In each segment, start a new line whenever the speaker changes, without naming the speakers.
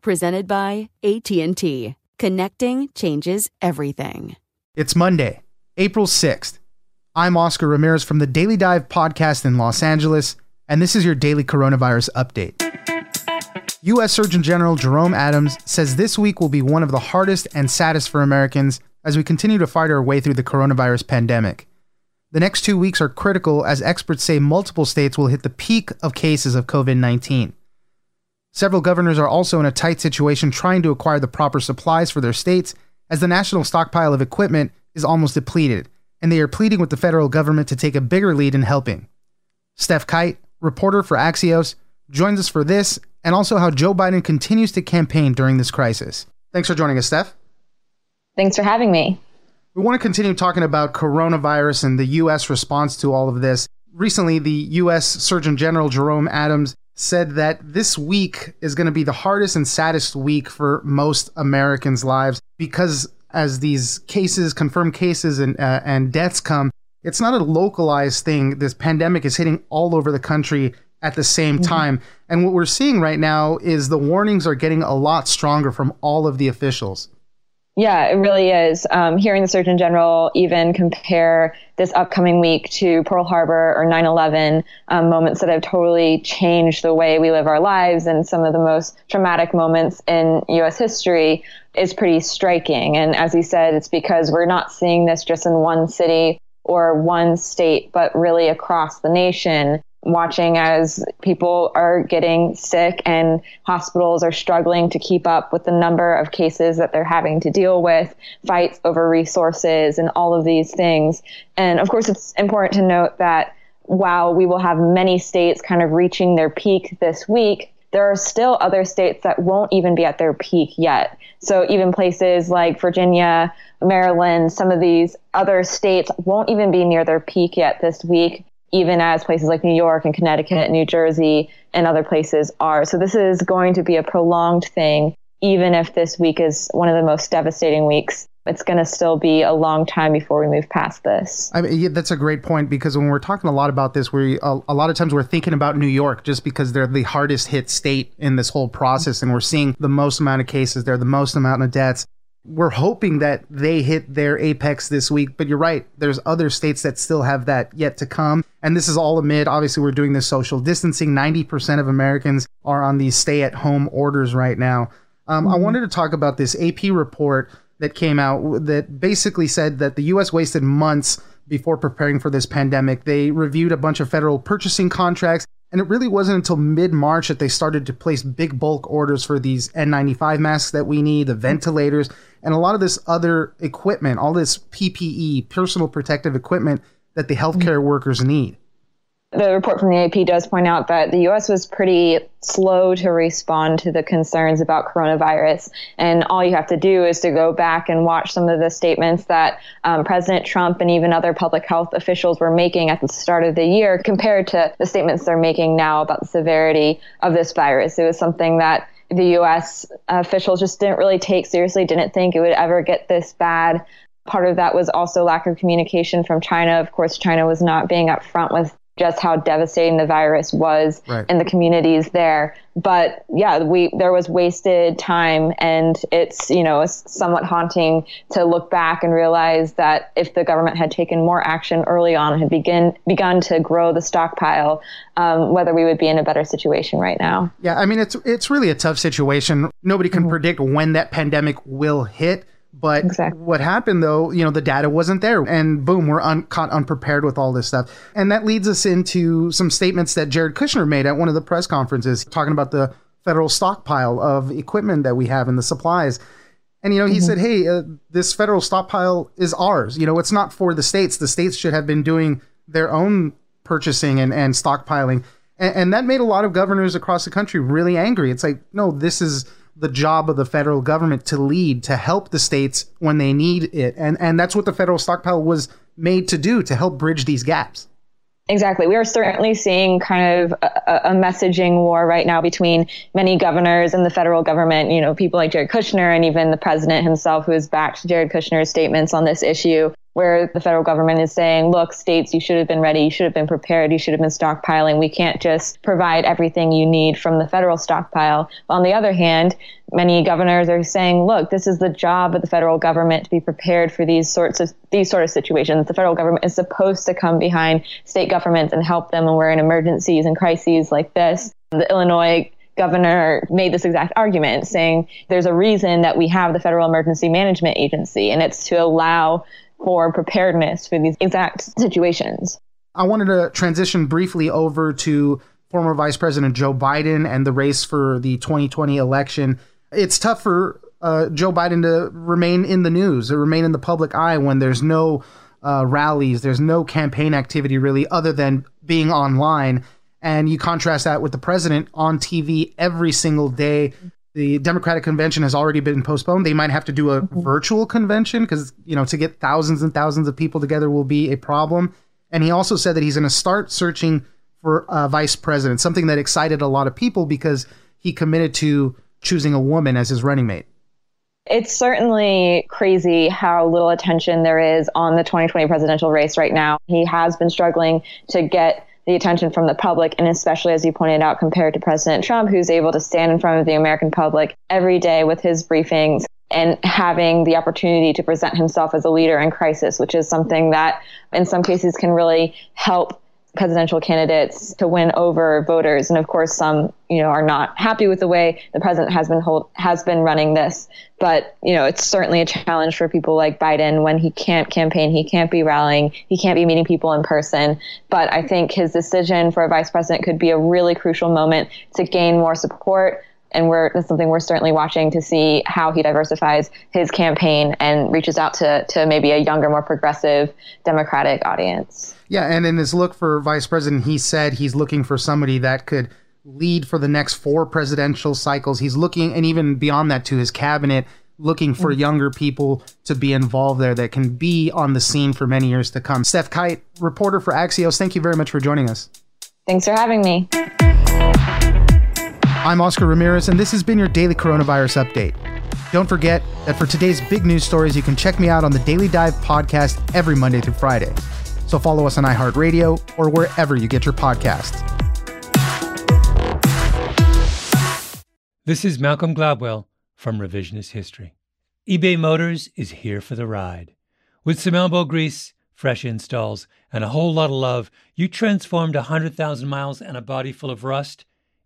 presented by AT&T. Connecting changes everything.
It's Monday, April 6th. I'm Oscar Ramirez from the Daily Dive podcast in Los Angeles, and this is your daily coronavirus update. U.S. Surgeon General Jerome Adams says this week will be one of the hardest and saddest for Americans as we continue to fight our way through the coronavirus pandemic. The next two weeks are critical as experts say multiple states will hit the peak of cases of COVID 19. Several governors are also in a tight situation trying to acquire the proper supplies for their states, as the national stockpile of equipment is almost depleted, and they are pleading with the federal government to take a bigger lead in helping. Stef Kight, reporter for Axios, joins us for this and also how Joe Biden continues to campaign during this crisis. Thanks for joining us, Stef.
Thanks for having me.
We want to continue talking about coronavirus and the U.S. response to all of this. Recently, the U.S. Surgeon General Jerome Adams said that this week is going to be the hardest and saddest week for most Americans' lives because as these cases, confirmed cases, and uh, and deaths come, it's not a localized thing. This pandemic is hitting all over the country at the same mm-hmm. time, and what we're seeing right now is the warnings are getting a lot stronger from all of the officials.
Yeah, it really is. Um, hearing the Surgeon General even compare this upcoming week to Pearl Harbor or 9 11, um, moments that have totally changed the way we live our lives and some of the most traumatic moments in U.S. history is pretty striking. And as he said, it's because we're not seeing this just in one city or one state, but really across the nation watching as people are getting sick and hospitals are struggling to keep up with the number of cases that they're having to deal with, fights over resources, and all of these things. And of course, it's important to note that while we will have many states kind of reaching their peak this week, there are still other states that won't even be at their peak yet. So even places like Virginia, Maryland, some of these other states won't even be near their peak yet this week even as places like New York and Connecticut, New Jersey, and other places are. So this is going to be a prolonged thing, even if this week is one of the most devastating weeks. It's going to still be a long time before we move past this.
I mean, yeah, that's a great point because when we're talking a lot about this, we a, a lot of times we're thinking about New York just because they're the hardest hit state in this whole process, and we're seeing the most amount of cases there, the most amount of deaths we're hoping that they hit their apex this week. But you're right, there's other states that still have that yet to come. And this is all amid, obviously, we're doing this social distancing. 90% of Americans are on these stay at home orders right now. Um, mm-hmm. I wanted to talk about this AP report that came out that basically said that the US wasted months before preparing for this pandemic. They reviewed a bunch of federal purchasing contracts and it really wasn't until mid March that they started to place big bulk orders for these N95 masks that we need, the ventilators, and a lot of this other equipment, all this PPE, personal protective equipment that the healthcare mm-hmm. workers need.
The report from the AP does point out that the US was pretty slow to respond to the concerns about coronavirus. And all you have to do is to go back and watch some of the statements that um, President Trump and even other public health officials were making at the start of the year compared to the statements they're making now about the severity of this virus. It was something that the US officials just didn't really take seriously, didn't think it would ever get this bad. Part of that was also lack of communication from China. Of course, China was not being upfront with just how devastating the virus was right. in the communities there. But yeah, we there was wasted time, and it's you know somewhat haunting to look back and realize that if the government had taken more action early on, had begin begun to grow the stockpile, um, whether we would be in a better situation right now.
Yeah, I mean it's it's really a tough situation. Nobody can mm-hmm. predict when that pandemic will hit. But exactly. what happened though, you know, the data wasn't there, and boom, we're un- caught unprepared with all this stuff. And that leads us into some statements that Jared Kushner made at one of the press conferences, talking about the federal stockpile of equipment that we have and the supplies. And you know, he mm-hmm. said, "Hey, uh, this federal stockpile is ours. You know, it's not for the states. The states should have been doing their own purchasing and, and stockpiling." And, and that made a lot of governors across the country really angry. It's like, no, this is the job of the federal government to lead, to help the states when they need it. And, and that's what the federal stockpile was made to do, to help bridge these gaps.
Exactly. We are certainly seeing kind of a, a, messaging war right now between many governors and the federal government. You know, people like Jared Kushner and even the president himself, who has backed Jared Kushner's statements on this issue where the federal government is saying, look, states, you should have been ready, you should have been prepared, you should have been stockpiling. We can't just provide everything you need from the federal stockpile. On the other hand, many governors are saying, look, this is the job of the federal government to be prepared for these sorts of these sort of situations. The federal government is supposed to come behind state governments and help them when we're in emergencies and crises like this. The Illinois governor made this exact argument saying there's a reason that we have the Federal Emergency Management Agency, and it's to allow for preparedness for these exact situations.
I wanted to transition briefly over to former Vice President Joe Biden and the race for the 2020 election. It's tough for uh, Joe Biden to remain in the news, to remain in the public eye when there's no uh, rallies, there's no campaign activity really, other than being online. And you contrast that with the president on TV every single day, the Democratic convention has already been postponed. They might have to do a mm-hmm. virtual convention because, you know, to get thousands and thousands of people together will be a problem. And he also said that he's going to start searching for a vice president, something that excited a lot of people because he committed to choosing a woman as his running mate.
It's certainly crazy how little attention there is on the 2020 presidential race right now. He has been struggling to get the attention from the public, and especially as you pointed out, compared to President Trump, who's able to stand in front of the American public every day with his briefings and having the opportunity to present himself as a leader in crisis, which is something that in some cases can really help presidential candidates to win over voters. And of course some you know are not happy with the way the president has been hold, has been running this. But you know it's certainly a challenge for people like Biden when he can't campaign he can't be rallying he can't be meeting people in person. But I think his decision for a vice president could be a really crucial moment to gain more support and we're that's something we're certainly watching to see how he diversifies his campaign and reaches out to to maybe a younger, more progressive Democratic audience.
Yeah, and in his look for vice president, he said he's looking for somebody that could lead for the next four presidential cycles. He's looking, and even beyond that, to his cabinet, looking for mm-hmm. younger people to be involved there that can be on the scene for many years to come. Stef Kight, reporter for Axios, thank you very much for joining us.
Thanks for having me.
I'm Oscar Ramirez, and this has been your daily coronavirus update. Don't forget that for today's big news stories, you can check me out on the Daily Dive podcast every Monday through Friday. So follow us on iHeartRadio or wherever you get your podcasts.
This is Malcolm Gladwell from Revisionist History. eBay Motors is here for the ride. With some elbow grease, fresh installs, and a whole lot of love, you transformed a 100,000 miles and a body full of rust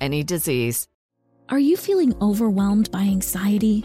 any disease.
Are you feeling overwhelmed by anxiety,